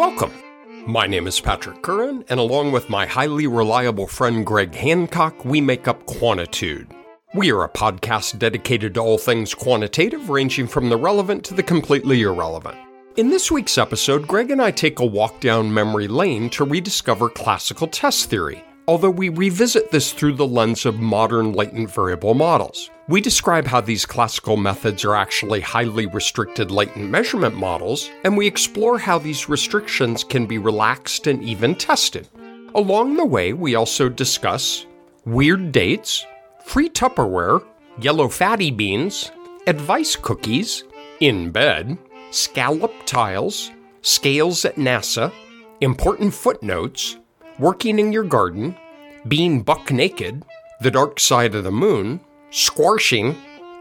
Welcome. My name is Patrick Curran, and along with my highly reliable friend Greg Hancock, we make up Quantitude. We are a podcast dedicated to all things quantitative, ranging from the relevant to the completely irrelevant. In this week's episode, Greg and I take a walk down memory lane to rediscover classical test theory, although we revisit this through the lens of modern latent variable models. We describe how these classical methods are actually highly restricted latent measurement models, and we explore how these restrictions can be relaxed and even tested. Along the way, we also discuss weird dates, free Tupperware, yellow fatty beans, advice cookies, in bed, scallop tiles, scales at NASA, important footnotes, working in your garden, being buck naked, the dark side of the moon, squashing,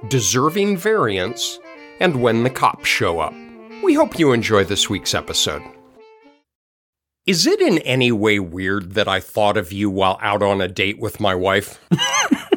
deserving variance, and when the cops show up. We hope you enjoy this week's episode. Is it in any way weird that I thought of you while out on a date with my wife?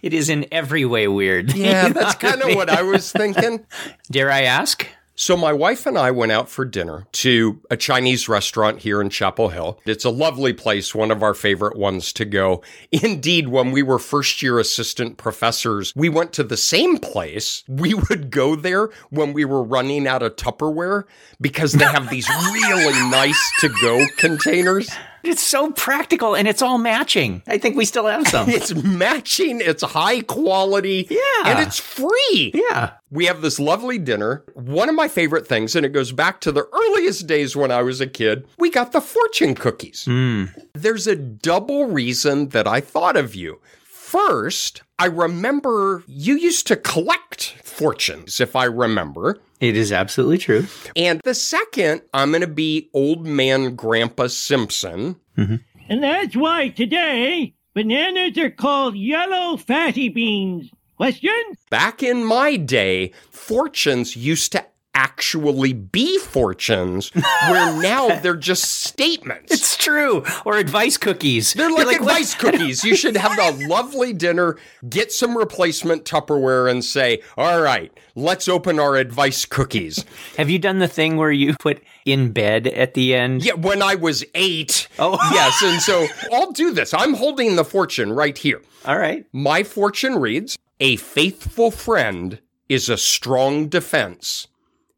It is in every way weird. Yeah, that's kind of what I was thinking. Dare I ask? So, my wife and I went out for dinner to a Chinese restaurant here in Chapel Hill. It's a lovely place, one of our favorite ones to go. Indeed, when we were first year assistant professors, we went to the same place. We would go there when we were running out of Tupperware because they have these really nice to go containers. It's so practical and it's all matching. I think we still have some. It's matching, it's high quality, Yeah. and it's free. yeah. We have this lovely dinner. One of my favorite things, and it goes back to the earliest days when I was a kid, we got the fortune cookies. Hmm. There's a double reason that I thought of you. First, I remember you used to collect fortunes, if I remember. It is absolutely true. And the second, I'm going to be old man Grandpa Simpson. Mm-hmm. And that's why today bananas are called yellow fatty beans. Question? Back in my day, fortunes used to actually be fortunes, where now they're just statements. It's true. Or advice cookies. They're like, what- advice cookies. You should have a lovely dinner, get some replacement Tupperware, and say, all right, let's open our advice cookies. Have you done the thing where you put in bed at the end? Yeah, when I was eight. Oh. yes. And so I'll do this. I'm holding the fortune right here. All right. My fortune reads A faithful friend is a strong defense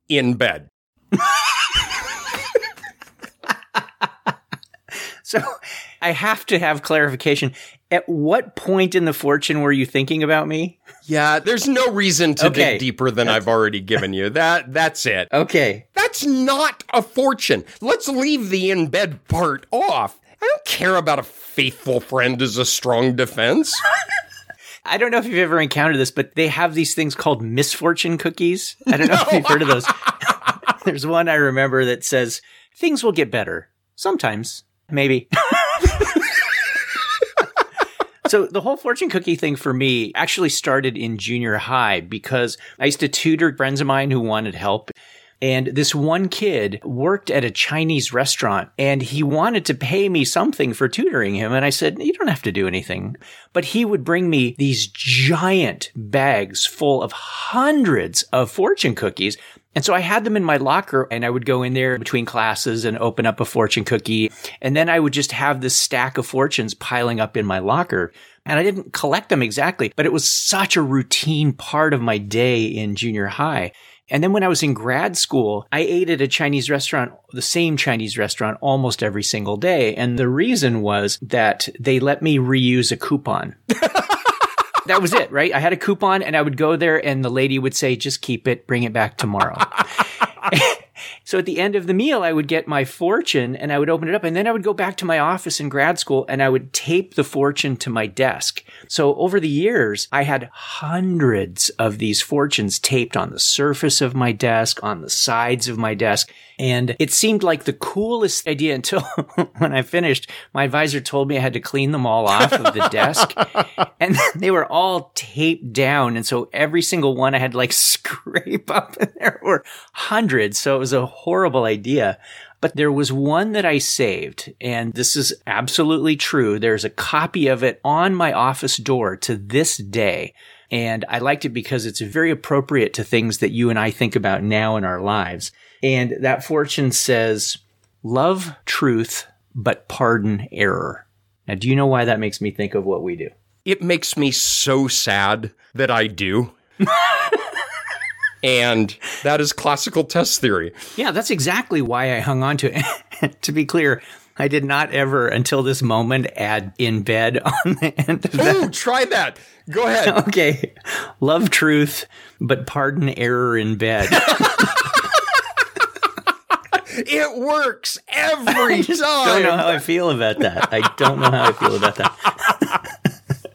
in bed. So I have to have clarification. At what point in the fortune were you thinking about me? Yeah, there's no reason to Okay. dig deeper than I've already given you. That that's it. Okay. That's not a fortune. Let's leave the in bed part off. I don't care about a faithful friend as a strong defense. I don't know if you've ever encountered this, but they have these things called misfortune cookies. I don't know if you've heard of those. There's one I remember that says, things will get better. Sometimes. Maybe. So the whole fortune cookie thing for me actually started in junior high because I used to tutor friends of mine who wanted help. And this one kid worked at a Chinese restaurant and he wanted to pay me something for tutoring him. And I said, you don't have to do anything. But he would bring me these giant bags full of hundreds of fortune cookies. And so I had them in my locker and I would go in there between classes and open up a fortune cookie. And then I would just have this stack of fortunes piling up in my locker. And I didn't collect them exactly, but it was such a routine part of my day in junior high. And then when I was in grad school, I ate at a Chinese restaurant, the same Chinese restaurant almost every single day. And the reason was that they let me reuse a coupon. that was it, right? I had a coupon and I would go there and the lady would say, just keep it, bring it back tomorrow. So at the end of the meal, I would get my fortune and I would open it up and then I would go back to my office in grad school and I would tape the fortune to my desk. So over the years, I had hundreds of these fortunes taped on the surface of my desk, on the sides of my desk. And it seemed like the coolest idea until when I finished, my advisor told me I had to clean them all off of the desk and they were all taped down. And so every single one I had to like scrape up and there were hundreds. So it was a horrible idea. But there was one that I saved, and this is absolutely true. There's a copy of it on my office door to this day. And I liked it because it's very appropriate to things that you and I think about now in our lives. And that fortune says, love truth, but pardon error. Now, do you know why that makes me think of what we do? It makes me so sad that I do. and that is classical test theory. Yeah, that's exactly why I hung on to it. to be clear, I did not ever until this moment add in bed on the end of that. Ooh, try that. Go ahead. Okay. Love truth, but pardon error in bed. It works every time. I don't know how I feel about that. I don't know how I feel about that.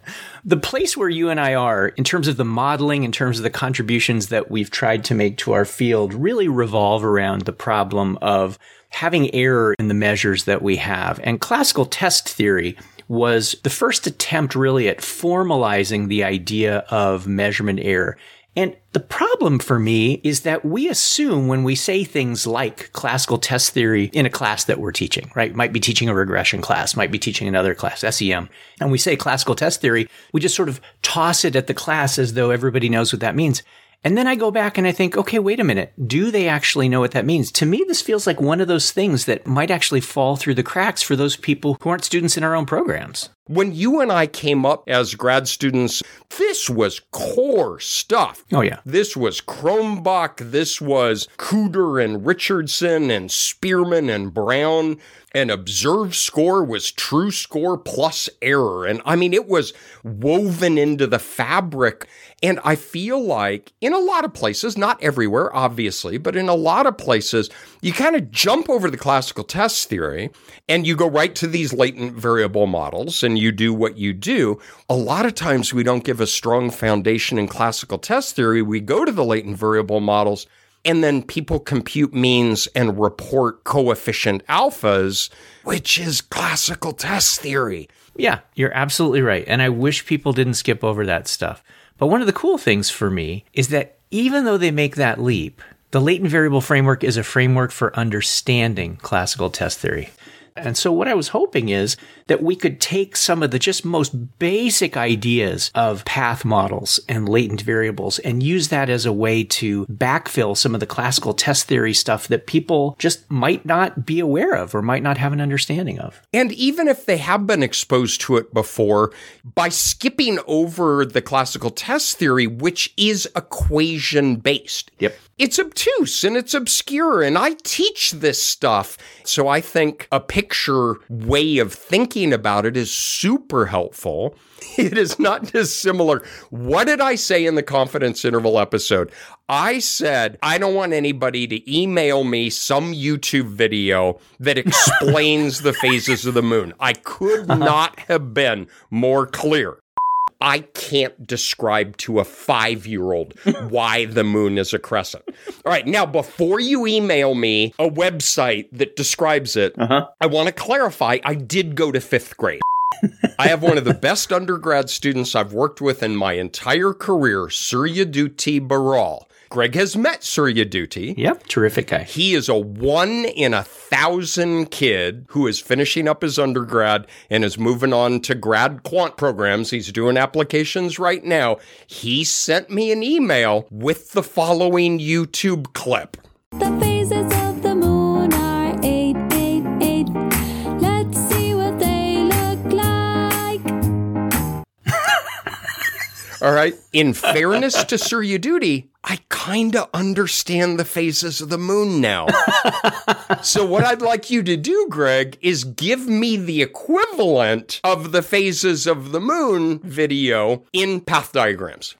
the place where you and I are, in terms of the modeling, in terms of the contributions that we've tried to make to our field, really revolve around the problem of having error in the measures that we have. And classical test theory was the first attempt really at formalizing the idea of measurement error. And the problem for me is that we assume when we say things like classical test theory in a class that we're teaching, right? Might be teaching a regression class, might be teaching another class, SEM. And we say classical test theory, we just sort of toss it at the class as though everybody knows what that means. And then I go back and I think, okay, wait a minute. Do they actually know what that means? To me, this feels like one of those things that might actually fall through the cracks for those people who aren't students in our own programs. When you and I came up as grad students, this was core stuff. Oh, yeah. This was Cronbach. This was Kuder and Richardson and Spearman and Brown. And observed score was true score plus error. And I mean, it was woven into the fabric. And I feel like in a lot of places, not everywhere, obviously, but in a lot of places, you kind of jump over the classical test theory and you go right to these latent variable models and you do what you do. A lot of times we don't give a strong foundation in classical test theory. We go to the latent variable models and then people compute means and report coefficient alphas, which is classical test theory. Yeah, you're absolutely right. And I wish people didn't skip over that stuff. But one of the cool things for me is that even though they make that leap, the latent variable framework is a framework for understanding classical test theory. And so what I was hoping is that we could take some of the just most basic ideas of path models and latent variables and use that as a way to backfill some of the classical test theory stuff that people just might not be aware of or might not have an understanding of. And even if they have been exposed to it before, by skipping over the classical test theory, which is equation based. Yep. It's obtuse and it's obscure, and I teach this stuff. So I think a picture way of thinking about it is super helpful. It is not dissimilar. What did I say in the confidence interval episode? I said, I don't want anybody to email me some YouTube video that explains the phases of the moon. I could uh-huh. not have been more clear. I can't describe to a five year old why the moon is a crescent. All right. Now, before you email me a website that describes it, Uh-huh. I want to clarify I did go to fifth grade. I have one of the best undergrad students I've worked with in my entire career, Surya Suryaduti Baral. Greg has met Suryaduti. Yep. Terrific guy. He is a one in a thousand kid who is finishing up his undergrad and is moving on to grad quant programs. He's doing applications right now. He sent me an email with the following YouTube clip. The All right. In fairness to Suryaduti, I kind of understand the phases of the moon now. so, what I'd like you to do, Greg, is give me the equivalent of the phases of the moon video in path diagrams.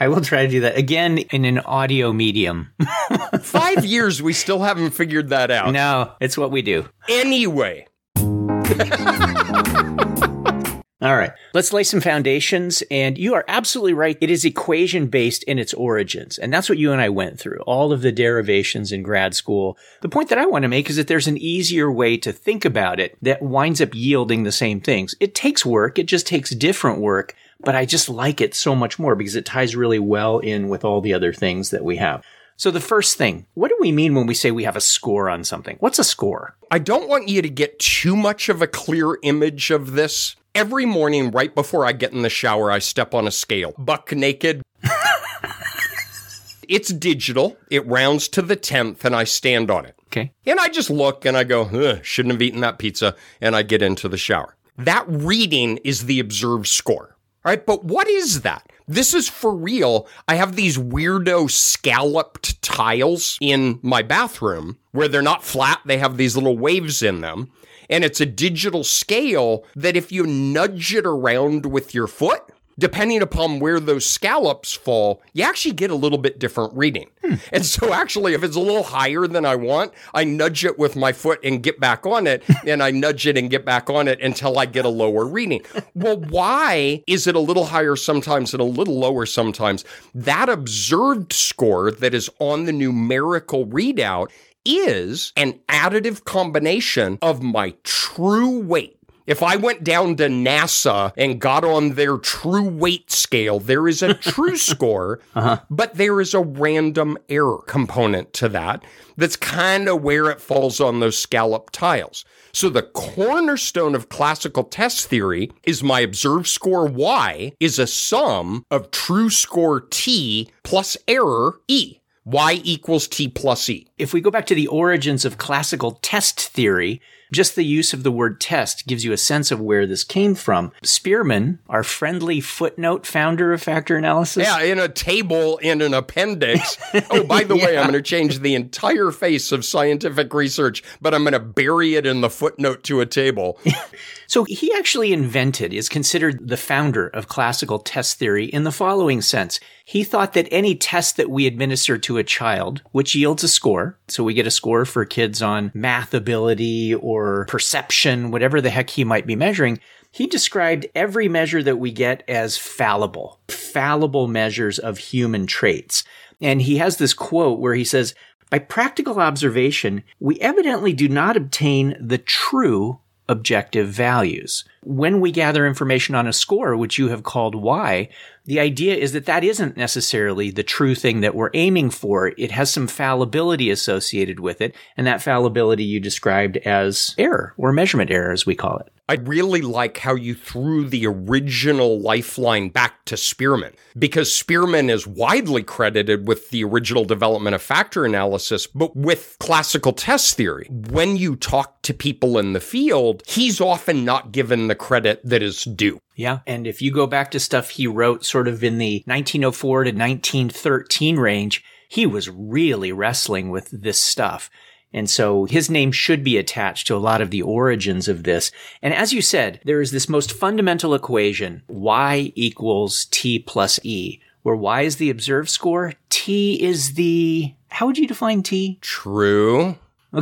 I will try to do that again in an audio medium. Five years, we still haven't figured that out. no, it's what we do. Anyway, All right. Let's lay some foundations. And you are absolutely right. It is equation based in its origins. And that's what you and I went through. All of the derivations in grad school. The point that I want to make is that there's an easier way to think about it that winds up yielding the same things. It takes work. It just takes different work. But I just like it so much more because it ties really well in with all the other things that we have. So the first thing, what do we mean when we say we have a score on something? What's a score? I don't want you to get too much of a clear image of this Every morning, right before I get in the shower, I step on a scale, buck naked. it's digital. It rounds to the 10th, and I stand on it. Okay. And I just look and I go, shouldn't have eaten that pizza. And I get into the shower. That reading is the observed score. All right. But what is that? This is for real. I have these weirdo scalloped tiles in my bathroom where they're not flat. They have these little waves in them. And it's a digital scale that if you nudge it around with your foot, depending upon where those scallops fall, you actually get a little bit different reading. Hmm. And so actually, if it's a little higher than I want, I nudge it with my foot and get back on it. and I nudge it and get back on it until I get a lower reading. Well, why is it a little higher sometimes and a little lower sometimes? That observed score that is on the numerical readout is an additive combination of my true weight. If I went down to NASA and got on their true weight scale, there is a true score, uh-huh. but there is a random error component to that. That's kind of where it falls on those scallop tiles. So the cornerstone of classical test theory is my observed score Y is a sum of true score T plus error E. Y equals T plus E. If we go back to the origins of classical test theory, just the use of the word test gives you a sense of where this came from. Spearman, our friendly footnote founder of factor analysis. Yeah, in a table in an appendix. oh, by the way, I'm going to change the entire face of scientific research, but I'm going to bury it in the footnote to a table. So he actually invented, is considered the founder of classical test theory in the following sense. He thought that any test that we administer to a child, which yields a score, so we get a score for kids on math ability or perception, whatever the heck he might be measuring, he described every measure that we get as fallible, fallible measures of human traits. And he has this quote where he says, by practical observation, we evidently do not obtain the true objective values. When we gather information on a score, which you have called Y, the idea is that that isn't necessarily the true thing that we're aiming for. It has some fallibility associated with it, and that fallibility you described as error or measurement error, as we call it. I really like how you threw the original lifeline back to Spearman because Spearman is widely credited with the original development of factor analysis, but with classical test theory. When you talk to people in the field, he's often not given the credit that is due. Yeah. And if you go back to stuff he wrote sort of in the 1904 to 1913 range, he was really wrestling with this stuff. And so his name should be attached to a lot of the origins of this. And as you said, there is this most fundamental equation, y equals t plus e, where y is the observed score, t is the, how would you define t? True.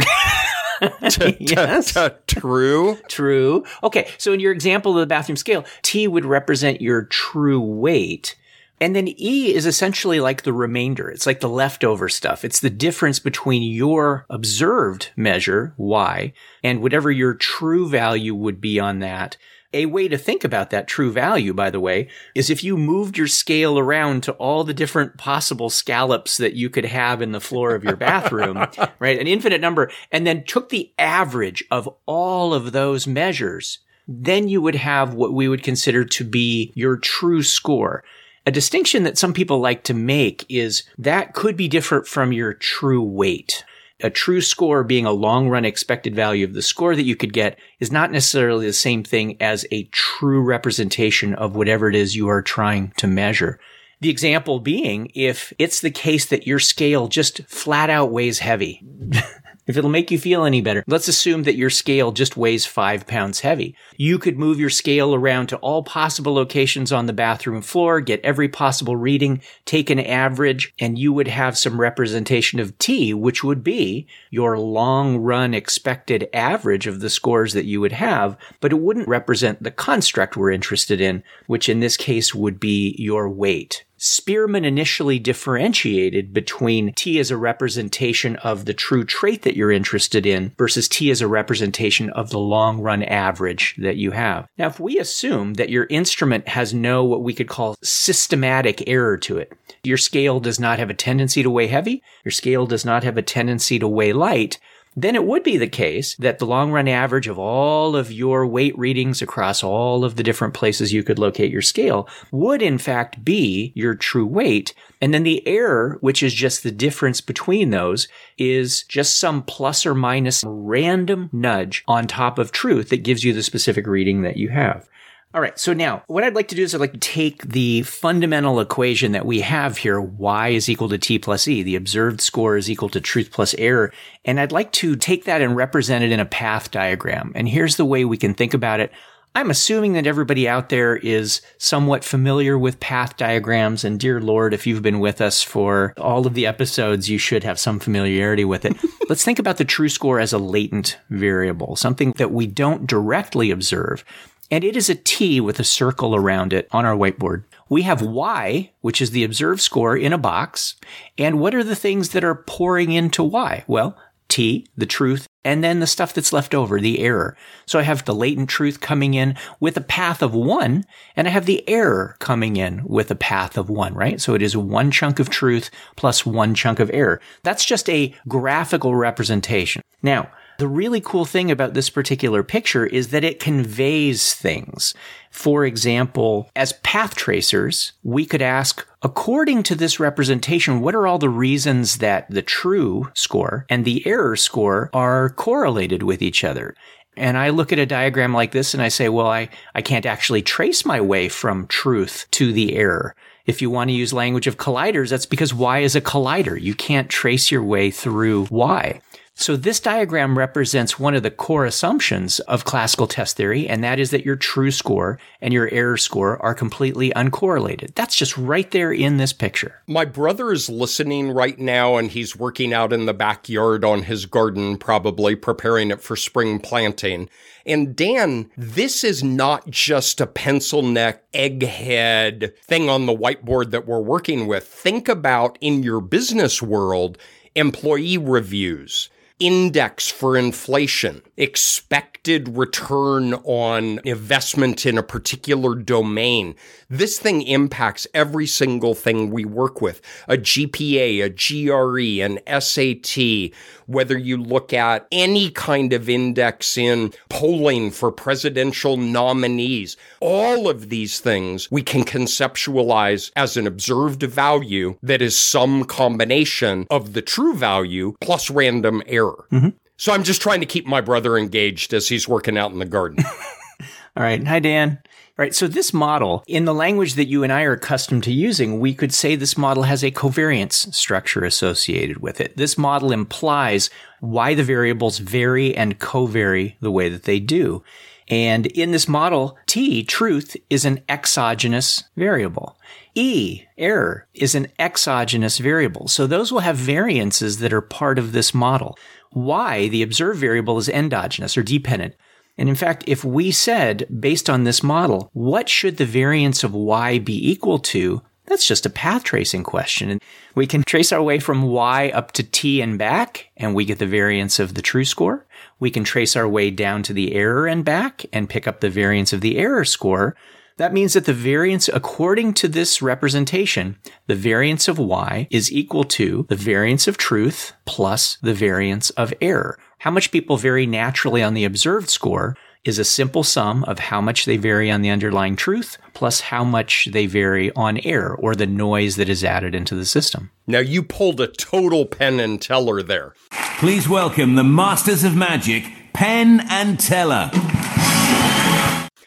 T- Yes. t- True. True. Okay. So in your example of the bathroom scale, T would represent your true weight. And then E is essentially like the remainder. It's like the leftover stuff. It's the difference between your observed measure, Y, and whatever your true value would be on that. A way to think about that true value, by the way, is if you moved your scale around to all the different possible scallops that you could have in the floor of your bathroom, right? An infinite number, and then took the average of all of those measures, then you would have what we would consider to be your true score. A distinction that some people like to make is that could be different from your true weight. A true score being a long run expected value of the score that you could get is not necessarily the same thing as a true representation of whatever it is you are trying to measure. The example being if it's the case that your scale just flat out weighs heavy. If it'll make you feel any better, let's assume that your scale just weighs five pounds heavy. You could move your scale around to all possible locations on the bathroom floor, get every possible reading, take an average, and you would have some representation of T, which would be your long run expected average of the scores that you would have, but it wouldn't represent the construct we're interested in, which in this case would be your weight. Spearman initially differentiated between T as a representation of the true trait that you're interested in versus T as a representation of the long run average that you have. Now, if we assume that your instrument has no what we could call systematic error to it, your scale does not have a tendency to weigh heavy, your scale does not have a tendency to weigh light, then it would be the case that the long run average of all of your weight readings across all of the different places you could locate your scale would in fact be your true weight. And then the error, which is just the difference between those, is just some plus or minus random nudge on top of truth that gives you the specific reading that you have. All right. So now what I'd like to do is I'd like to take the fundamental equation that we have here, y is equal to t plus e, the observed score is equal to truth plus error. And I'd like to take that and represent it in a path diagram. And here's the way we can think about it. I'm assuming that everybody out there is somewhat familiar with path diagrams. And dear Lord, if you've been with us for all of the episodes, you should have some familiarity with it. Let's think about the true score as a latent variable, something that we don't directly observe. And it is a T with a circle around it on our whiteboard. We have Y, which is the observed score in a box. And what are the things that are pouring into Y? Well, T, the truth, and then the stuff that's left over, the error. So I have the latent truth coming in with a path of one, and I have the error coming in with a path of one, right? So it is one chunk of truth plus one chunk of error. That's just a graphical representation. Now, the really cool thing about this particular picture is that it conveys things. For example, as path tracers, we could ask, according to this representation, what are all the reasons that the true score and the error score are correlated with each other? And I look at a diagram like this and I say, well, I, I can't actually trace my way from truth to the error. If you want to use language of colliders, that's because Y is a collider. You can't trace your way through Y. So this diagram represents one of the core assumptions of classical test theory, and that is that your true score and your error score are completely uncorrelated. That's just right there in this picture. My brother is listening right now and he's working out in the backyard on his garden, probably preparing it for spring planting. And Dan, this is not just a pencil neck egghead thing on the whiteboard that we're working with. Think about in your business world, employee reviews index for inflation, expected return on investment in a particular domain. This thing impacts every single thing we work with. A GPA, a GRE, an SAT, whether you look at any kind of index in polling for presidential nominees, all of these things we can conceptualize as an observed value that is some combination of the true value plus random error. Mm-hmm. So I'm just trying to keep my brother engaged as he's working out in the garden. All right. Hi, Dan. All right. So this model, in the language that you and I are accustomed to using, we could say this model has a covariance structure associated with it. This model implies why the variables vary and covary the way that they do. And in this model, T, truth, is an exogenous variable. E, error, is an exogenous variable. So those will have variances that are part of this model. Y, the observed variable, is endogenous or dependent. And in fact, if we said, based on this model, what should the variance of Y be equal to? That's just a path tracing question. And we can trace our way from Y up to T and back, and we get the variance of the true score. We can trace our way down to the error and back and pick up the variance of the error score. That means that the variance, according to this representation, the variance of y is equal to the variance of truth plus the variance of error. How much people vary naturally on the observed score is a simple sum of how much they vary on the underlying truth plus how much they vary on error or the noise that is added into the system. Now you pulled a total Penn and Teller there. Please welcome the masters of magic, Penn and Teller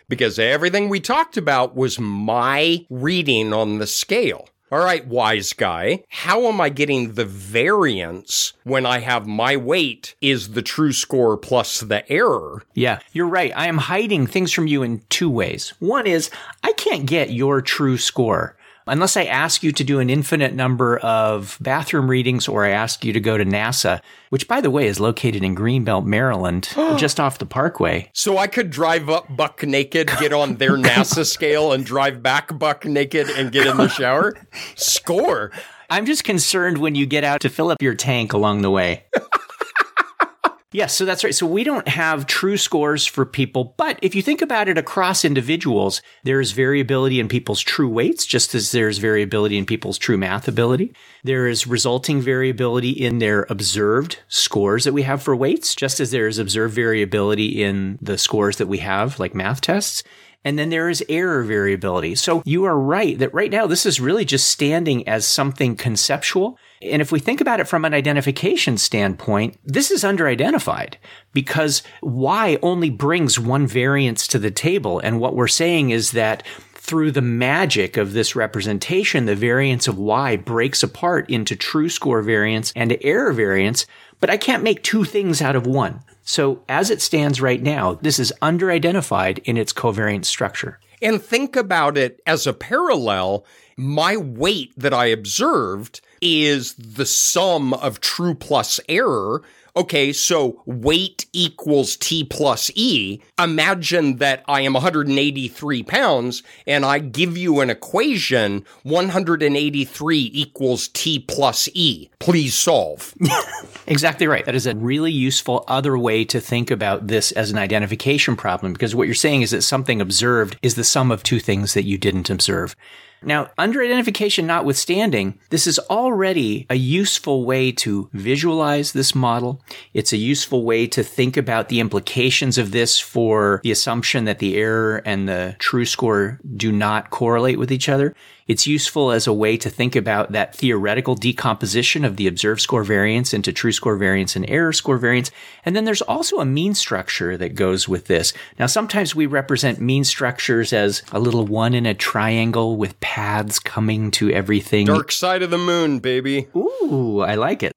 because everything we talked about was my reading on the scale. All right, wise guy, how am I getting the variance when I have my weight is the true score plus the error? Yeah, you're right. I am hiding things from you in two ways. One is I can't get your true score unless I ask you to do an infinite number of bathroom readings or I ask you to go to NASA, which by the way is located in Greenbelt, Maryland, just off the parkway. So I could drive up buck naked, get on their NASA scale and drive back buck naked and get in the shower? Score. I'm just concerned when you get out to fill up your tank along the way. Yes, so that's right. So we don't have true scores for people, but if you think about it across individuals, there's variability in people's true weights, just as there's variability in people's true math ability. There is resulting variability in their observed scores that we have for weights, just as there is observed variability in the scores that we have, like math tests. And then there is error variability. So you are right that right now this is really just standing as something conceptual. And if we think about it from an identification standpoint, this is under-identified because Y only brings one variance to the table. And what we're saying is that through the magic of this representation, the variance of Y breaks apart into true score variance and error variance, but I can't make two things out of one. So as it stands right now, this is under-identified in its covariance structure. And think about it as a parallel. My weight that I observed is the sum of true plus error. Okay, so weight equals T plus E. Imagine that I am 183 pounds and I give you an equation 183 equals T plus E. Please solve. Exactly right. That is a really useful other way to think about this as an identification problem because what you're saying is that something observed is the sum of two things that you didn't observe. Now, under identification notwithstanding, this is already a useful way to visualize this model. It's a useful way to think about the implications of this for the assumption that the error and the true score do not correlate with each other. It's useful as a way to think about that theoretical decomposition of the observed score variance into true score variance and error score variance. And then there's also a mean structure that goes with this. Now, sometimes we represent mean structures as a little one in a triangle with paths coming to everything. Dark side of the moon, baby. Ooh, I like it.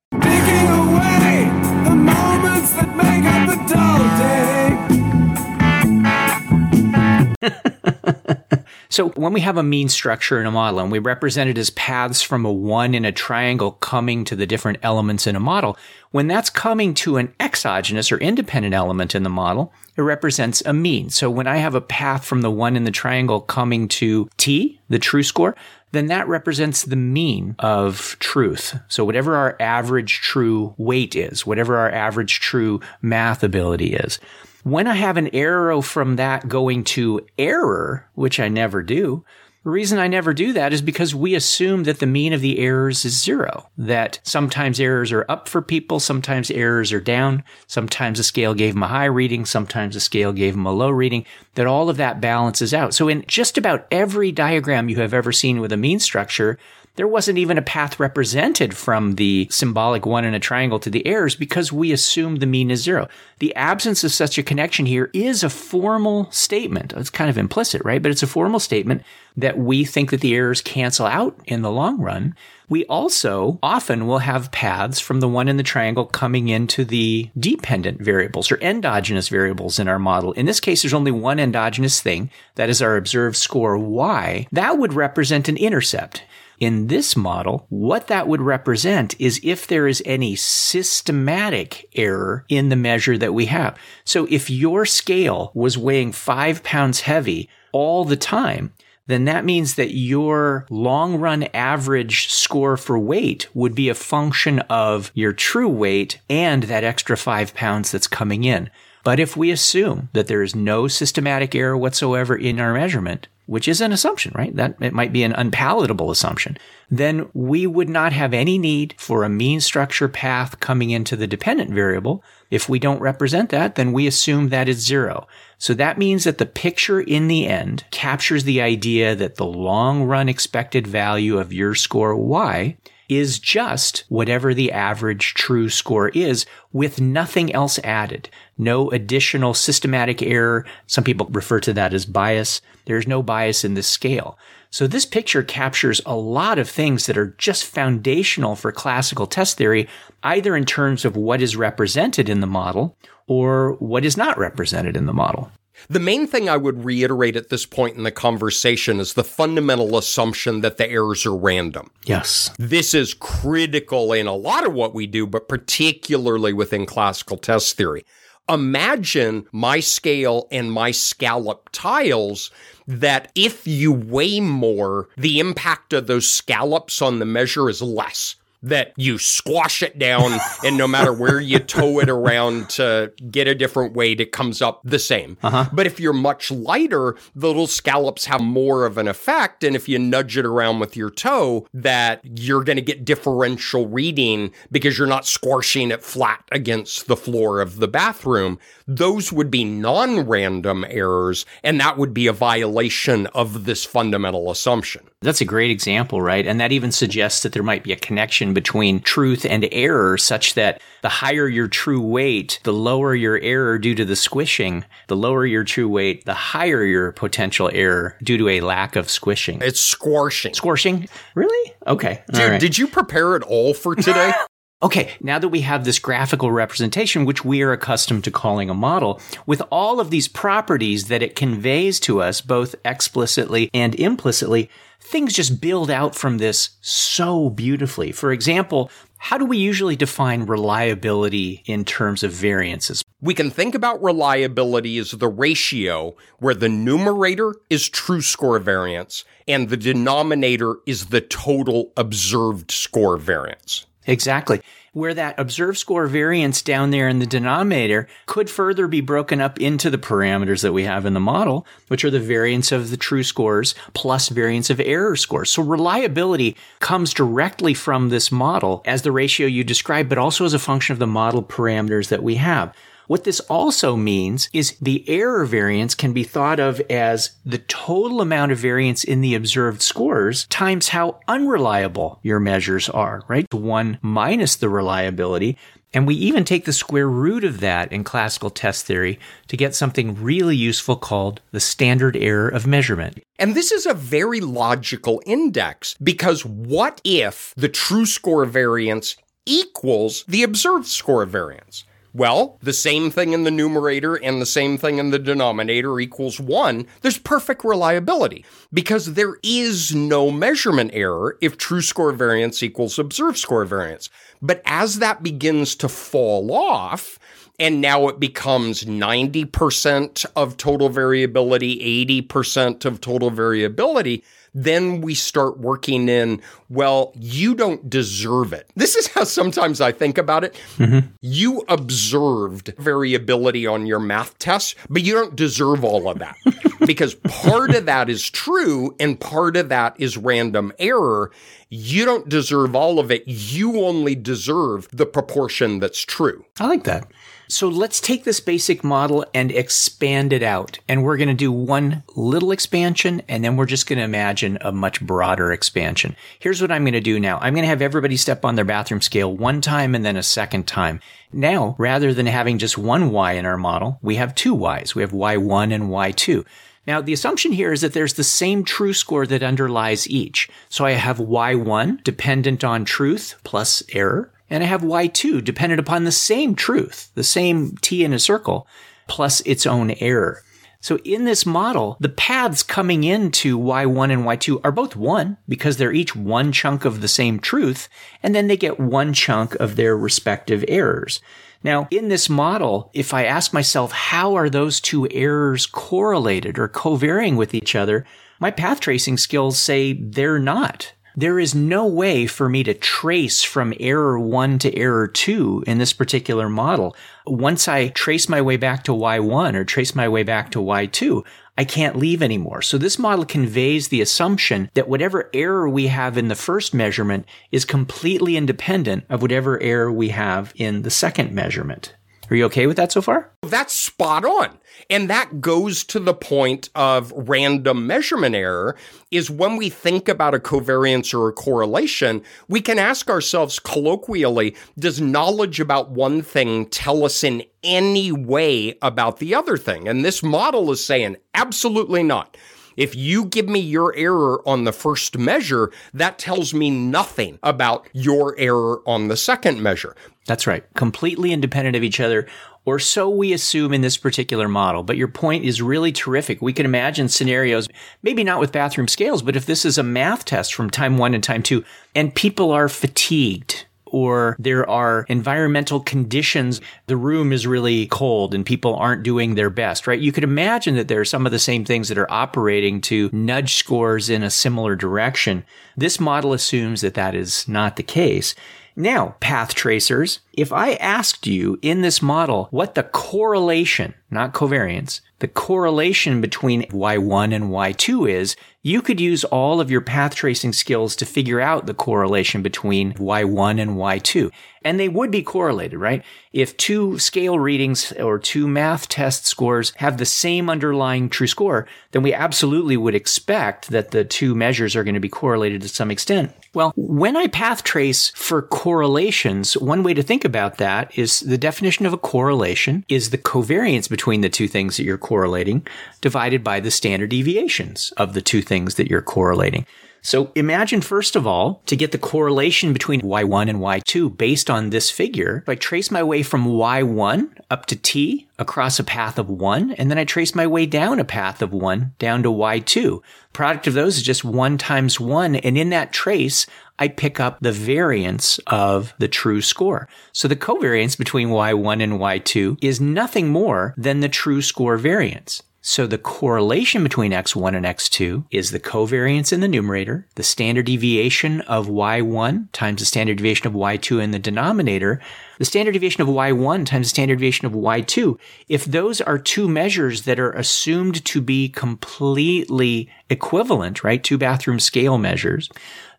So when we have a mean structure in a model and we represent it as paths from a one in a triangle coming to the different elements in a model, when that's coming to an exogenous or independent element in the model, it represents a mean. So when I have a path from the one in the triangle coming to T, the true score, then that represents the mean of truth. So whatever our average true weight is, whatever our average true math ability is. When I have an arrow from that going to error, which I never do, the reason I never do that is because we assume that the mean of the errors is zero. That sometimes errors are up for people, sometimes errors are down, sometimes a scale gave them a high reading, sometimes a scale gave them a low reading, that all of that balances out. So in just about every diagram you have ever seen with a mean structure, there wasn't even a path represented from the symbolic one in a triangle to the errors because we assume the mean is zero. The absence of such a connection here is a formal statement. It's kind of implicit, right? But it's a formal statement that we think that the errors cancel out in the long run. We also often will have paths from the one in the triangle coming into the dependent variables or endogenous variables in our model. In this case, there's only one endogenous thing. That is our observed score Y. That would represent an intercept. In this model, what that would represent is if there is any systematic error in the measure that we have. So if your scale was weighing five pounds heavy all the time, then that means that your long run average score for weight would be a function of your true weight and that extra five pounds that's coming in. But if we assume that there is no systematic error whatsoever in our measurement, which is an assumption, right? That it might be an unpalatable assumption. Then we would not have any need for a mean structure path coming into the dependent variable. If we don't represent that, then we assume that is zero. So that means that the picture in the end captures the idea that the long run expected value of your score Y is just whatever the average true score is with nothing else added. No additional systematic error. Some people refer to that as bias. There's no bias in this scale. So this picture captures a lot of things that are just foundational for classical test theory, either in terms of what is represented in the model or what is not represented in the model. The main thing I would reiterate at this point in the conversation is the fundamental assumption that the errors are random. Yes. This is critical in a lot of what we do, but particularly within classical test theory. Imagine my scale and my scallop tiles that if you weigh more, the impact of those scallops on the measure is less. That you squash it down and no matter where you tow it around to get a different weight, it comes up the same. Uh-huh. But if you're much lighter, the little scallops have more of an effect. And if you nudge it around with your toe, that you're going to get differential reading because you're not squashing it flat against the floor of the bathroom. Those would be non-random errors, and that would be a violation of this fundamental assumption. That's a great example, right? And that even suggests that there might be a connection between truth and error, such that the higher your true weight, the lower your error due to the squishing. The lower your true weight, the higher your potential error due to a lack of squishing. It's squashing. Squishing? Really? Okay. Dude, right. did you prepare it all for today? Okay, now that we have this graphical representation, which we are accustomed to calling a model, with all of these properties that it conveys to us, both explicitly and implicitly, things just build out from this so beautifully. For example, how do we usually define reliability in terms of variances? we can think about reliability as the ratio where the numerator is true score variance and the denominator is the total observed score variance. Exactly. Where that observed score variance down there in the denominator could further be broken up into the parameters that we have in the model, which are the variance of the true scores plus variance of error scores. So reliability comes directly from this model as the ratio you described, but also as a function of the model parameters that we have. What this also means is the error variance can be thought of as the total amount of variance in the observed scores times how unreliable your measures are, right? One minus the reliability. And we even take the square root of that in classical test theory to get something really useful called the standard error of measurement. And this is a very logical index because what if the true score variance equals the observed score variance? Well, the same thing in the numerator and the same thing in the denominator equals one. There's perfect reliability because there is no measurement error if true score variance equals observed score variance. But as that begins to fall off, and now it becomes 90% of total variability, 80% of total variability, then we start working in, well, you don't deserve it. This is how sometimes I think about it. Mm-hmm. You observed variability on your math test, but you don't deserve all of that because part of that is true and part of that is random error. You don't deserve all of it. You only deserve the proportion that's true. I like that. So let's take this basic model and expand it out. And we're going to do one little expansion and then we're just going to imagine a much broader expansion. Here's what I'm going to do now. I'm going to have everybody step on their bathroom scale one time and then a second time. Now, rather than having just one Y in our model, we have two Ys. We have Y1 and Y2. Now, the assumption here is that there's the same true score that underlies each. So I have Y1 dependent on truth plus error, and I have Y2 dependent upon the same truth, the same T in a circle, plus its own error. So in this model, the paths coming into Y1 and Y2 are both one because they're each one chunk of the same truth, and then they get one chunk of their respective errors. Now, in this model, if I ask myself, how are those two errors correlated or covarying with each other? My path tracing skills say they're not. There is no way for me to trace from error one to error two in this particular model. Once I trace my way back to Y1 or trace my way back to Y2, I can't leave anymore. So this model conveys the assumption that whatever error we have in the first measurement is completely independent of whatever error we have in the second measurement. Are you okay with that so far? That's spot on. And that goes to the point of random measurement error is when we think about a covariance or a correlation, we can ask ourselves colloquially, does knowledge about one thing tell us in any way about the other thing? And this model is saying absolutely not. If you give me your error on the first measure, that tells me nothing about your error on the second measure. That's right. Completely independent of each other, or so we assume in this particular model. But your point is really terrific. We can imagine scenarios, maybe not with bathroom scales, but if this is a math test from time one and time two, and people are fatigued, or there are environmental conditions. The room is really cold and people aren't doing their best, right? You could imagine that there are some of the same things that are operating to nudge scores in a similar direction. This model assumes that that is not the case. Now, path tracers, if I asked you in this model what the correlation, not covariance, the correlation between Y1 and Y2 is, you could use all of your path tracing skills to figure out the correlation between Y1 and Y2. And they would be correlated, right? If two scale readings or two math test scores have the same underlying true score, then we absolutely would expect that the two measures are going to be correlated to some extent. Well, when I path trace for correlations, one way to think about that is the definition of a correlation is the covariance between the two things that you're correlating divided by the standard deviations of the two things that you're correlating. So imagine first of all, to get the correlation between Y1 and Y2 based on this figure, if I trace my way from Y1 up to T across a path of 1, and then I trace my way down a path of 1 down to Y2. Product of those is just 1 times 1, and in that trace, I pick up the variance of the true score. So the covariance between Y1 and Y2 is nothing more than the true score variance. So the correlation between x1 and x2 is the covariance in the numerator, the standard deviation of y1 times the standard deviation of y2 in the denominator, the standard deviation of y1 times the standard deviation of y2. If those are two measures that are assumed to be completely equivalent, right? Two bathroom scale measures,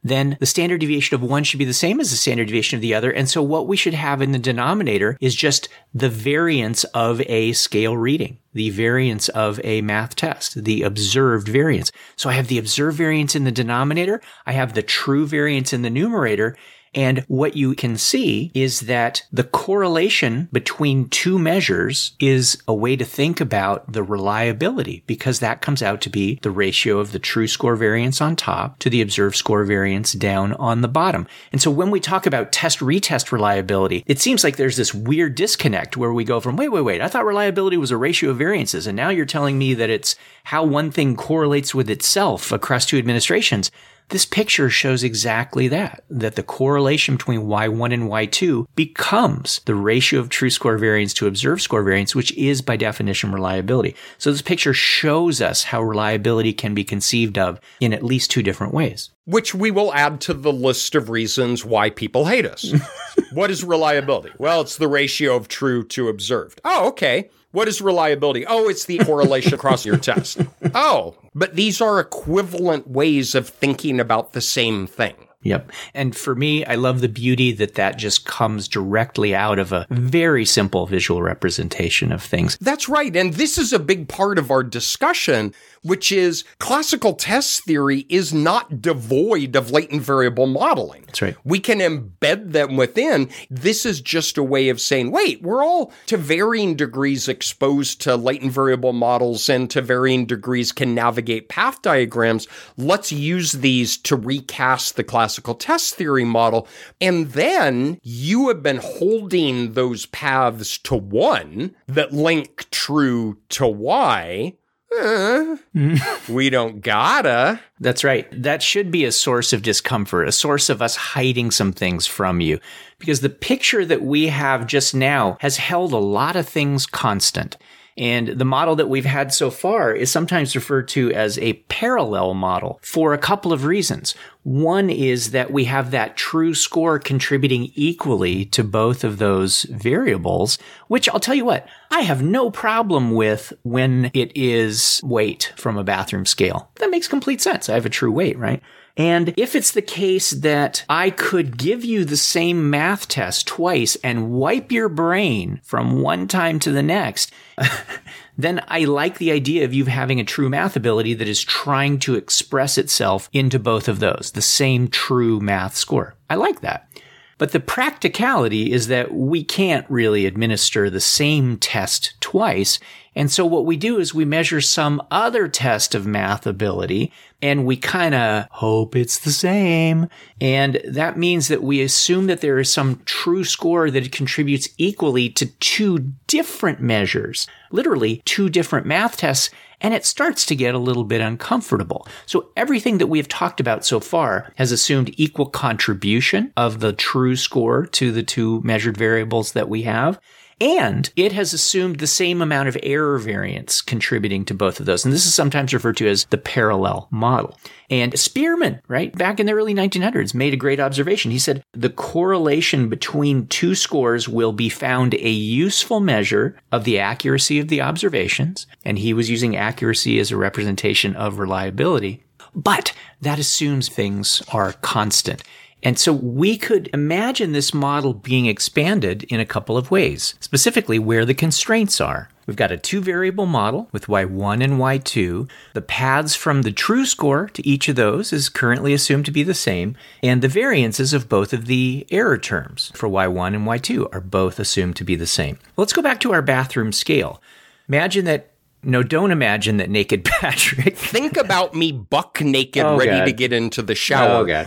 then the standard deviation of one should be the same as the standard deviation of the other. And so what we should have in the denominator is just the variance of a scale reading, the variance of a math test, the observed variance. So I have the observed variance in the denominator. I have the true variance in the numerator. And what you can see is that the correlation between two measures is a way to think about the reliability because that comes out to be the ratio of the true score variance on top to the observed score variance down on the bottom. And so when we talk about test retest reliability, it seems like there's this weird disconnect where we go from, wait, wait, wait, I thought reliability was a ratio of variances. And now you're telling me that it's how one thing correlates with itself across two administrations. This picture shows exactly that, that the correlation between Y1 and Y2 becomes the ratio of true score variance to observed score variance, which is by definition reliability. So this picture shows us how reliability can be conceived of in at least two different ways. Which we will add to the list of reasons why people hate us. what is reliability? Well, it's the ratio of true to observed. Oh, okay. What is reliability? Oh, it's the correlation across your test. Oh, but these are equivalent ways of thinking about the same thing. Yep. And for me, I love the beauty that that just comes directly out of a very simple visual representation of things. That's right. And this is a big part of our discussion, which is classical test theory is not devoid of latent variable modeling. That's right. We can embed them within. This is just a way of saying, wait, we're all to varying degrees exposed to latent variable models and to varying degrees can navigate path diagrams. Let's use these to recast the classical test theory model. And then you have been holding those paths to one that link true to Y. Uh, we don't gotta. That's right. That should be a source of discomfort, a source of us hiding some things from you. Because the picture that we have just now has held a lot of things constant. And the model that we've had so far is sometimes referred to as a parallel model for a couple of reasons. One is that we have that true score contributing equally to both of those variables, which I'll tell you what, I have no problem with when it is weight from a bathroom scale. That makes complete sense. I have a true weight, right? And if it's the case that I could give you the same math test twice and wipe your brain from one time to the next, then I like the idea of you having a true math ability that is trying to express itself into both of those, the same true math score. I like that. But the practicality is that we can't really administer the same test twice. And so what we do is we measure some other test of math ability and we kind of hope it's the same. And that means that we assume that there is some true score that contributes equally to two different measures, literally two different math tests. And it starts to get a little bit uncomfortable. So everything that we have talked about so far has assumed equal contribution of the true score to the two measured variables that we have. And it has assumed the same amount of error variance contributing to both of those. And this is sometimes referred to as the parallel model. And Spearman, right, back in the early 1900s, made a great observation. He said the correlation between two scores will be found a useful measure of the accuracy of the observations. And he was using accuracy as a representation of reliability. But that assumes things are constant. And so we could imagine this model being expanded in a couple of ways, specifically where the constraints are. We've got a two variable model with y1 and y2. The paths from the true score to each of those is currently assumed to be the same, and the variances of both of the error terms for y1 and y2 are both assumed to be the same. Let's go back to our bathroom scale. Imagine that no, don't imagine that naked Patrick Think about me buck naked, Oh, ready God. to get into the shower. Oh,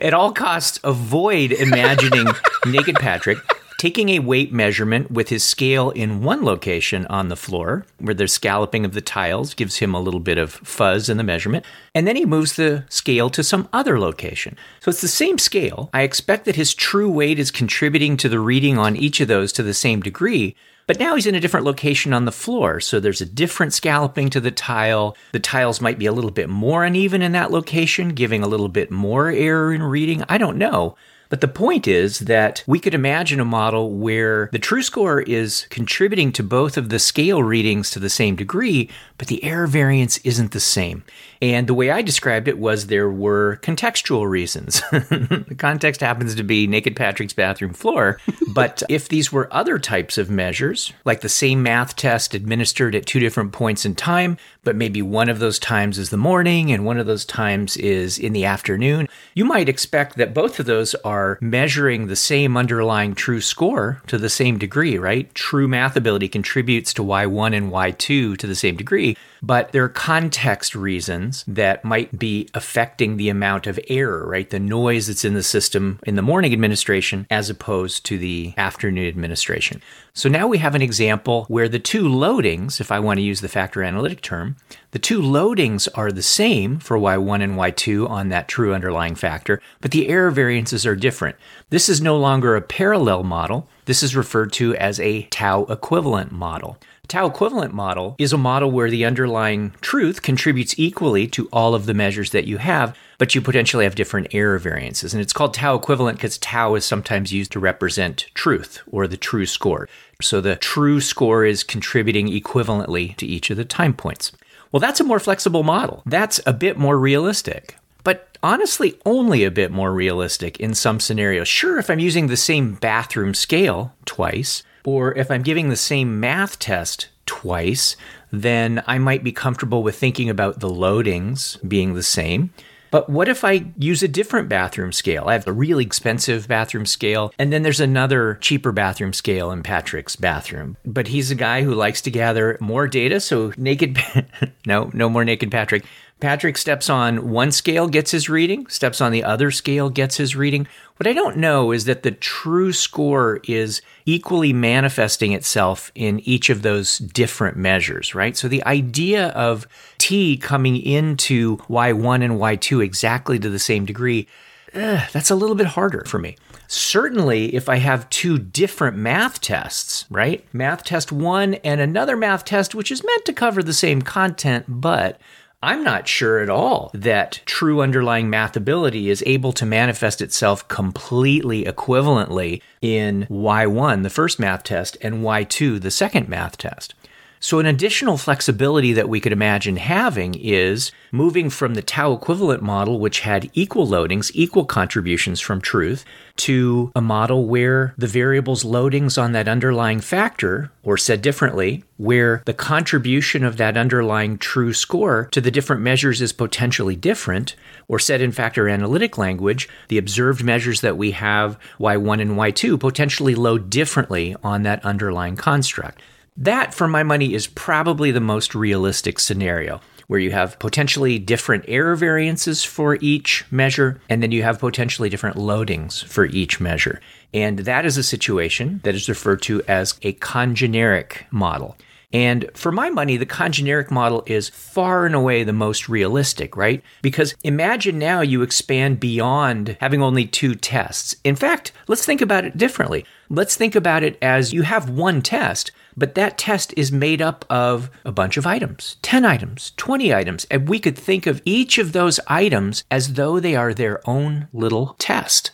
At all costs, avoid imagining naked Patrick taking a weight measurement with his scale in one location on the floor, where the scalloping of the tiles gives him a little bit of fuzz in the measurement, and then he moves the scale to some other location. So it's the same scale. I expect that his true weight is contributing to the reading on each of those to the same degree, but now he's in a different location on the floor, so there's a different scalloping to the tile. The tiles might be a little bit more uneven in that location, giving a little bit more error in reading. I don't know. But the point is that we could imagine a model where the true score is contributing to both of the scale readings to the same degree, but the error variance isn't the same. And the way I described it was there were contextual reasons. the context happens to be Naked Patrick's bathroom floor. But if these were other types of measures, like the same math test administered at two different points in time, but maybe one of those times is the morning and one of those times is in the afternoon, you might expect that both of those are measuring the same underlying true score to the same degree, right? True math ability contributes to Y1 and Y2 to the same degree, but there are context reasons that might be affecting the amount of error, right? The noise that's in the system in the morning administration as opposed to the afternoon administration. So now we have an example where the two loadings, if I want to use the factor analytic term, the two loadings are the same for y1 and y2 on that true underlying factor, but the error variances are different. This is no longer a parallel model. This is referred to as a tau equivalent model. Tau equivalent model is a model where the underlying truth contributes equally to all of the measures that you have, but you potentially have different error variances. And it's called tau equivalent because tau is sometimes used to represent truth or the true score. So the true score is contributing equivalently to each of the time points. Well, that's a more flexible model. That's a bit more realistic. But honestly, only a bit more realistic in some scenarios. Sure, if I'm using the same bathroom scale twice, or if I'm giving the same math test twice, then I might be comfortable with thinking about the loadings being the same. But what if I use a different bathroom scale? I have a really expensive bathroom scale, and then there's another cheaper bathroom scale in Patrick's bathroom. But he's a guy who likes to gather more data, so naked, no, no more naked Patrick. Patrick steps on one scale, gets his reading, steps on the other scale, gets his reading. What I don't know is that the true score is equally manifesting itself in each of those different measures, right? So the idea of T coming into Y1 and Y2 exactly to the same degree, eh, that's a little bit harder for me. Certainly, if I have two different math tests, right? Math test one and another math test, which is meant to cover the same content, but I'm not sure at all that true underlying math ability is able to manifest itself completely equivalently in Y1, the first math test, and Y2, the second math test. So, an additional flexibility that we could imagine having is moving from the tau equivalent model, which had equal loadings, equal contributions from truth, to a model where the variable's loadings on that underlying factor, or said differently, where the contribution of that underlying true score to the different measures is potentially different, or said in factor analytic language, the observed measures that we have, y1 and y2, potentially load differently on that underlying construct. That, for my money, is probably the most realistic scenario where you have potentially different error variances for each measure, and then you have potentially different loadings for each measure. And that is a situation that is referred to as a congeneric model. And for my money, the congeneric model is far and away the most realistic, right? Because imagine now you expand beyond having only two tests. In fact, let's think about it differently. Let's think about it as you have one test, but that test is made up of a bunch of items 10 items, 20 items. And we could think of each of those items as though they are their own little test.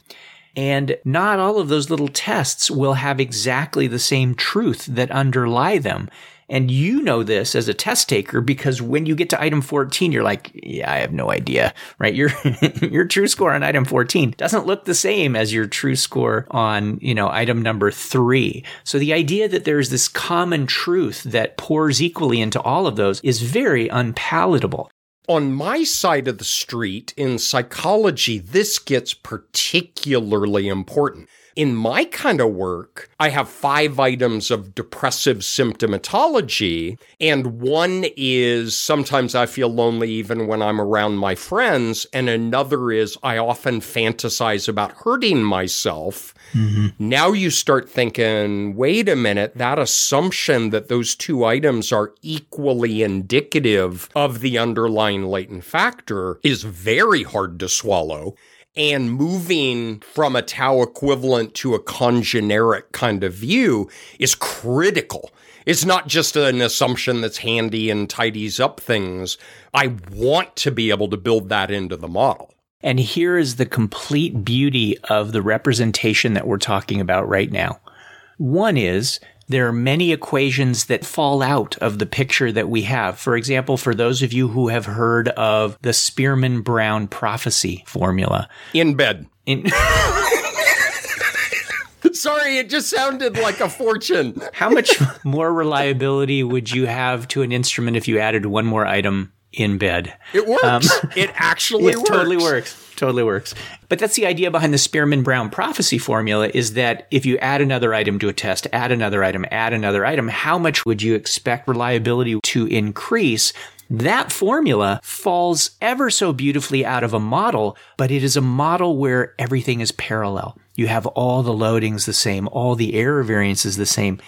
And not all of those little tests will have exactly the same truth that underlie them. And you know this as a test taker because when you get to item 14, you're like, yeah, I have no idea, right? Your, your true score on item 14 doesn't look the same as your true score on, you know, item number three. So the idea that there's this common truth that pours equally into all of those is very unpalatable. On my side of the street in psychology, this gets particularly important. In my kind of work, I have five items of depressive symptomatology, and one is sometimes I feel lonely even when I'm around my friends, and another is I often fantasize about hurting myself. Mm-hmm. Now you start thinking, wait a minute, that assumption that those two items are equally indicative of the underlying latent factor is very hard to swallow. And moving from a tau equivalent to a congeneric kind of view is critical. It's not just an assumption that's handy and tidies up things. I want to be able to build that into the model. And here is the complete beauty of the representation that we're talking about right now. One is there are many equations that fall out of the picture that we have. For example, for those of you who have heard of the Spearman Brown prophecy formula, In bed. in, Sorry, it just sounded like a fortune. how much more reliability would you have to an instrument if you added one more item in bed? It works. Um, it actually it works. totally works. Totally works. But that's the idea behind the Spearman Brown prophecy formula is that if you add another item to a test, add another item, add another item, how much would you expect reliability to increase? That formula falls ever so beautifully out of a model, but it is a model where everything is parallel. You have all the loadings the same, all the error variances the same.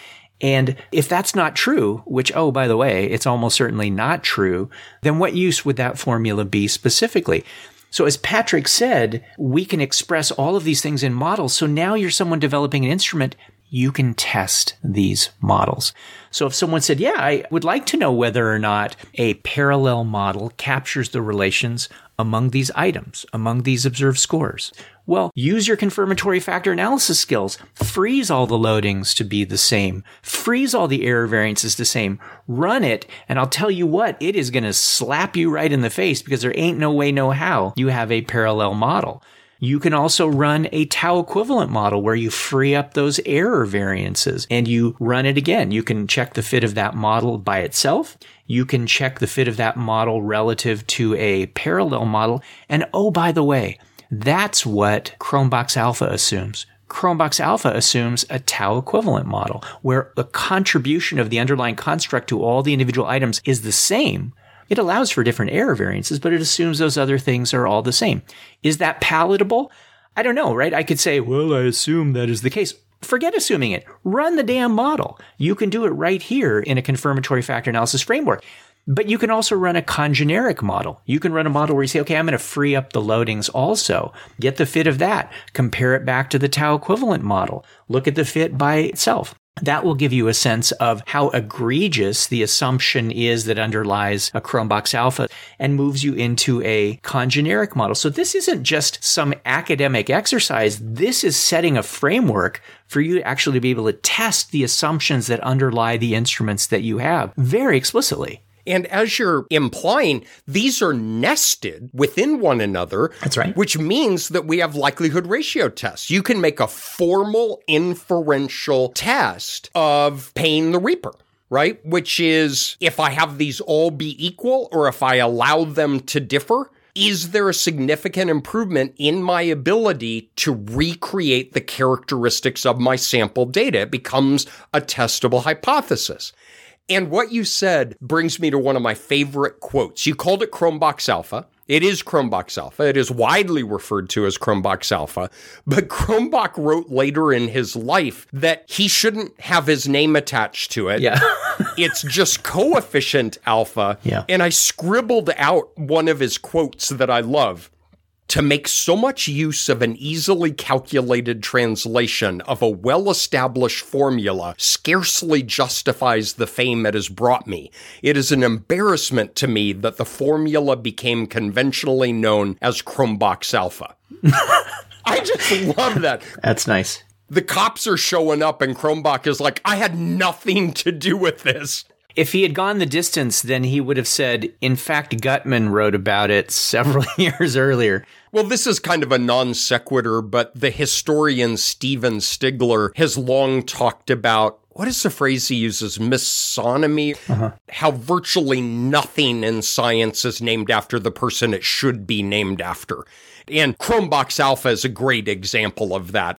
And if that's not true, which, oh, by the way, it's almost certainly not true, then what use would that formula be specifically? So as Patrick said, we can express all of these things in models. So now you're someone developing an instrument. You can test these models. So if someone said, yeah, I would like to know whether or not a parallel model captures the relations among these items, among these observed scores. Well, use your confirmatory factor analysis skills. Freeze all the loadings to be the same. Freeze all the error variances the same. Run it, and I'll tell you what, it is going to slap you right in the face because there ain't no way, no how you have a parallel model. You can also run a tau equivalent model where you free up those error variances and you run it again. You can check the fit of that model by itself. You can check the fit of that model relative to a parallel model. And oh, by the way, that's what Cronbach's Alpha assumes. Cronbach's Alpha assumes a tau equivalent model where the contribution of the underlying construct to all the individual items is the same. It allows for different error variances, but it assumes those other things are all the same. Is that palatable? I don't know, right? I could say, well, I assume that is the case. Forget assuming it. Run the damn model. You can do it right here in a confirmatory factor analysis framework. But you can also run a congeneric model. You can run a model where you say, okay, I'm going to free up the loadings also. Get the fit of that. Compare it back to the tau equivalent model. Look at the fit by itself. That will give you a sense of how egregious the assumption is that underlies a Cronbach's alpha and moves you into a congeneric model. So this isn't just some academic exercise. This is setting a framework for you to actually be able to test the assumptions that underlie the instruments that you have very explicitly. And as you're implying, these are nested within one another. That's right. Which means that we have likelihood ratio tests. You can make a formal inferential test of paying the reaper. Right? Which is if I have these all be equal or if I allow them to differ, is there a significant improvement in my ability to recreate the characteristics of my sample data? It becomes a testable hypothesis. And what you said brings me to one of my favorite quotes. You called it Cronbach's Alpha. It is Cronbach's Alpha. It is widely referred to as Cronbach's Alpha. But Cronbach wrote later in his life that he shouldn't have his name attached to it. Yeah. it's just coefficient alpha. Yeah. And I scribbled out one of his quotes that I love. To make so much use of an easily calculated translation of a well established formula scarcely justifies the fame it has brought me. It is an embarrassment to me that the formula became conventionally known as Cronbach's Alpha. I just love that. That's nice. The cops are showing up and Cronbach is like, I had nothing to do with this. If he had gone the distance, then he would have said, in fact, Guttman wrote about it several years earlier. Well, this is kind of a non sequitur, but the historian Stephen Stigler has long talked about what is the phrase he uses? Misonomy. Uh-huh. How virtually nothing in science is named after the person it should be named after. And Cronbach's Alpha is a great example of that.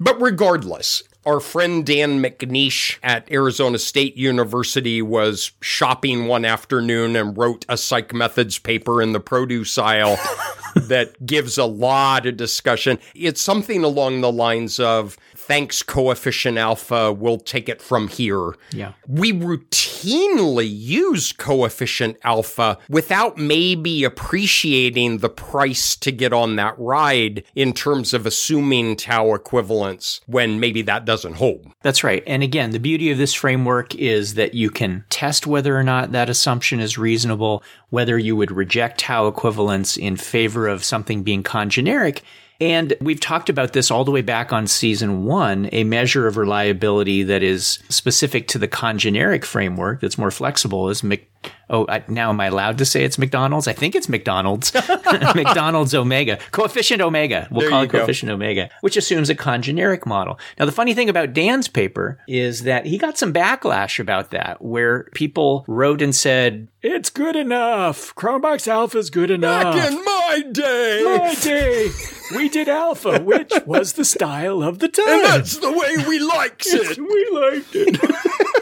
But regardless, our friend Dan McNeish at Arizona State University was shopping one afternoon and wrote a psych methods paper in the produce aisle that gives a lot of discussion. It's something along the lines of thanks coefficient alpha, we'll take it from here. Yeah. We routinely use coefficient alpha without maybe appreciating the price to get on that ride in terms of assuming tau equivalence when maybe that doesn't hold. That's right. And again, the beauty of this framework is that you can test whether or not that assumption is reasonable, whether you would reject tau equivalence in favor of something being congeneric. And we've talked about this all the way back on season one, a measure of reliability that is specific to the congeneric framework that's more flexible is Mc, oh, I, now am I allowed to say it's McDonald's? I think it's McDonald's. McDonald's omega, coefficient omega. We'll There call it go. coefficient omega, which assumes a congeneric model. Now, the funny thing about Dan's paper is that he got some backlash about that, where people wrote and said, it's good enough. Cronbach's Alpha is good enough. Back in my day! my day, we did alpha, which was the style of the time. and that's the way we likes it! we liked it.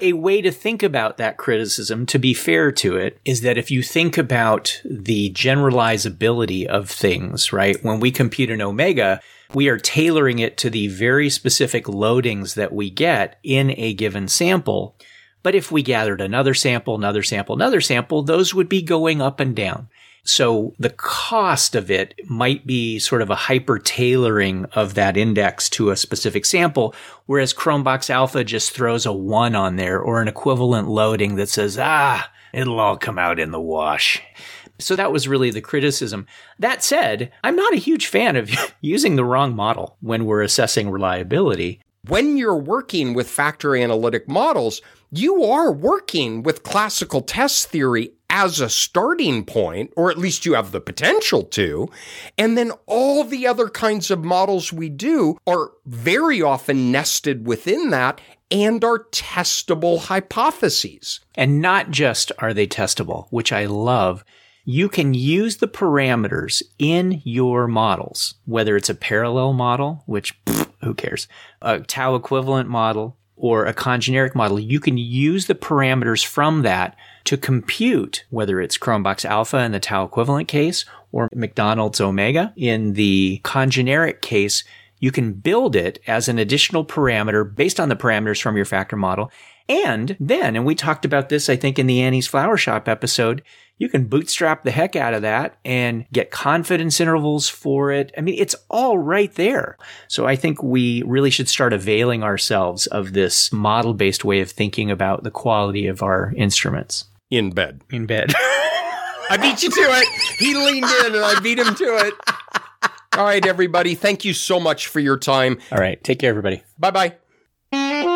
a way to think about that criticism, to be fair to it, is that if you think about the generalizability of things, right? When we compute an omega, we are tailoring it to the very specific loadings that we get in a given sample. But if we gathered another sample, another sample, another sample, those would be going up and down. So the cost of it might be sort of a hyper tailoring of that index to a specific sample, whereas Cronbach's Alpha just throws a one on there or an equivalent loading that says, ah, it'll all come out in the wash. So that was really the criticism. That said, I'm not a huge fan of using the wrong model when we're assessing reliability. when you're working with factor analytic models, you are working with classical test theory as a starting point, or at least you have the potential to. And then all the other kinds of models we do are very often nested within that and are testable hypotheses. And not just are they testable, which I love. You can use the parameters in your models, whether it's a parallel model, which pfft, who cares, a tau equivalent model, or a congeneric model. You can use the parameters from that to compute whether it's Cronbach's alpha in the tau equivalent case or McDonald's omega in the congeneric case. You can build it as an additional parameter based on the parameters from your factor model. And then, and we talked about this, I think, in the Annie's Flower Shop episode, you can bootstrap the heck out of that and get confidence intervals for it. I mean, it's all right there. So I think we really should start availing ourselves of this model based way of thinking about the quality of our instruments In bed. in bed. I beat you to it. He leaned in and I beat him to it. All right, everybody. Thank you so much for your time. all right. Take care, everybody. Bye bye.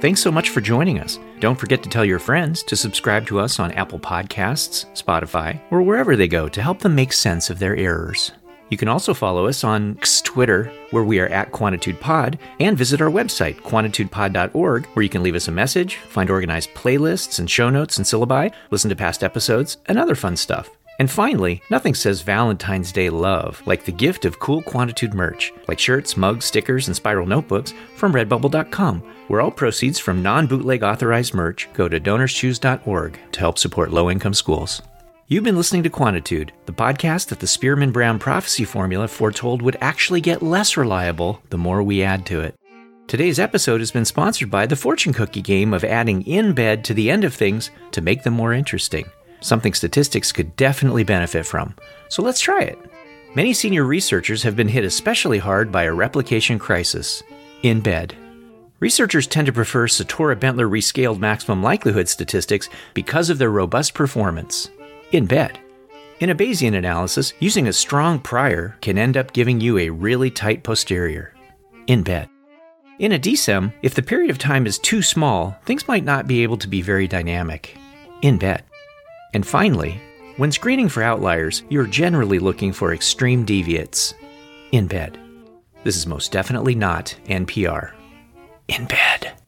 Thanks so much for joining us. Don't forget to tell your friends to subscribe to us on Apple Podcasts, Spotify, or wherever they go to help them make sense of their errors. You can also follow us on Twitter, where we are at QuantitudePod, and visit our website, quantitudepod.org, where you can leave us a message, find organized playlists and show notes and syllabi, listen to past episodes, and other fun stuff. And finally, nothing says Valentine's Day love like the gift of cool Quantitude merch, like shirts, mugs, stickers, and spiral notebooks from redbubble.com, where all proceeds from non bootleg authorized merch go to donorschoose.org to help support low income schools. You've been listening to Quantitude, the podcast that the Spearman Brown prophecy formula foretold would actually get less reliable the more we add to it. Today's episode has been sponsored by the fortune cookie game of adding in bed to the end of things to make them more interesting, something statistics could definitely benefit from. So let's try it. Many senior researchers have been hit especially hard by a replication crisis in bed. Researchers tend to prefer Satorra Bentler rescaled maximum likelihood statistics because of their robust performance in bed. In a Bayesian analysis, using a strong prior can end up giving you a really tight posterior. In bed. In a DSEM, if the period of time is too small, things might not be able to be very dynamic. In bed. And finally, when screening for outliers, you're generally looking for extreme deviates. In bed. This is most definitely not NPR. In bed.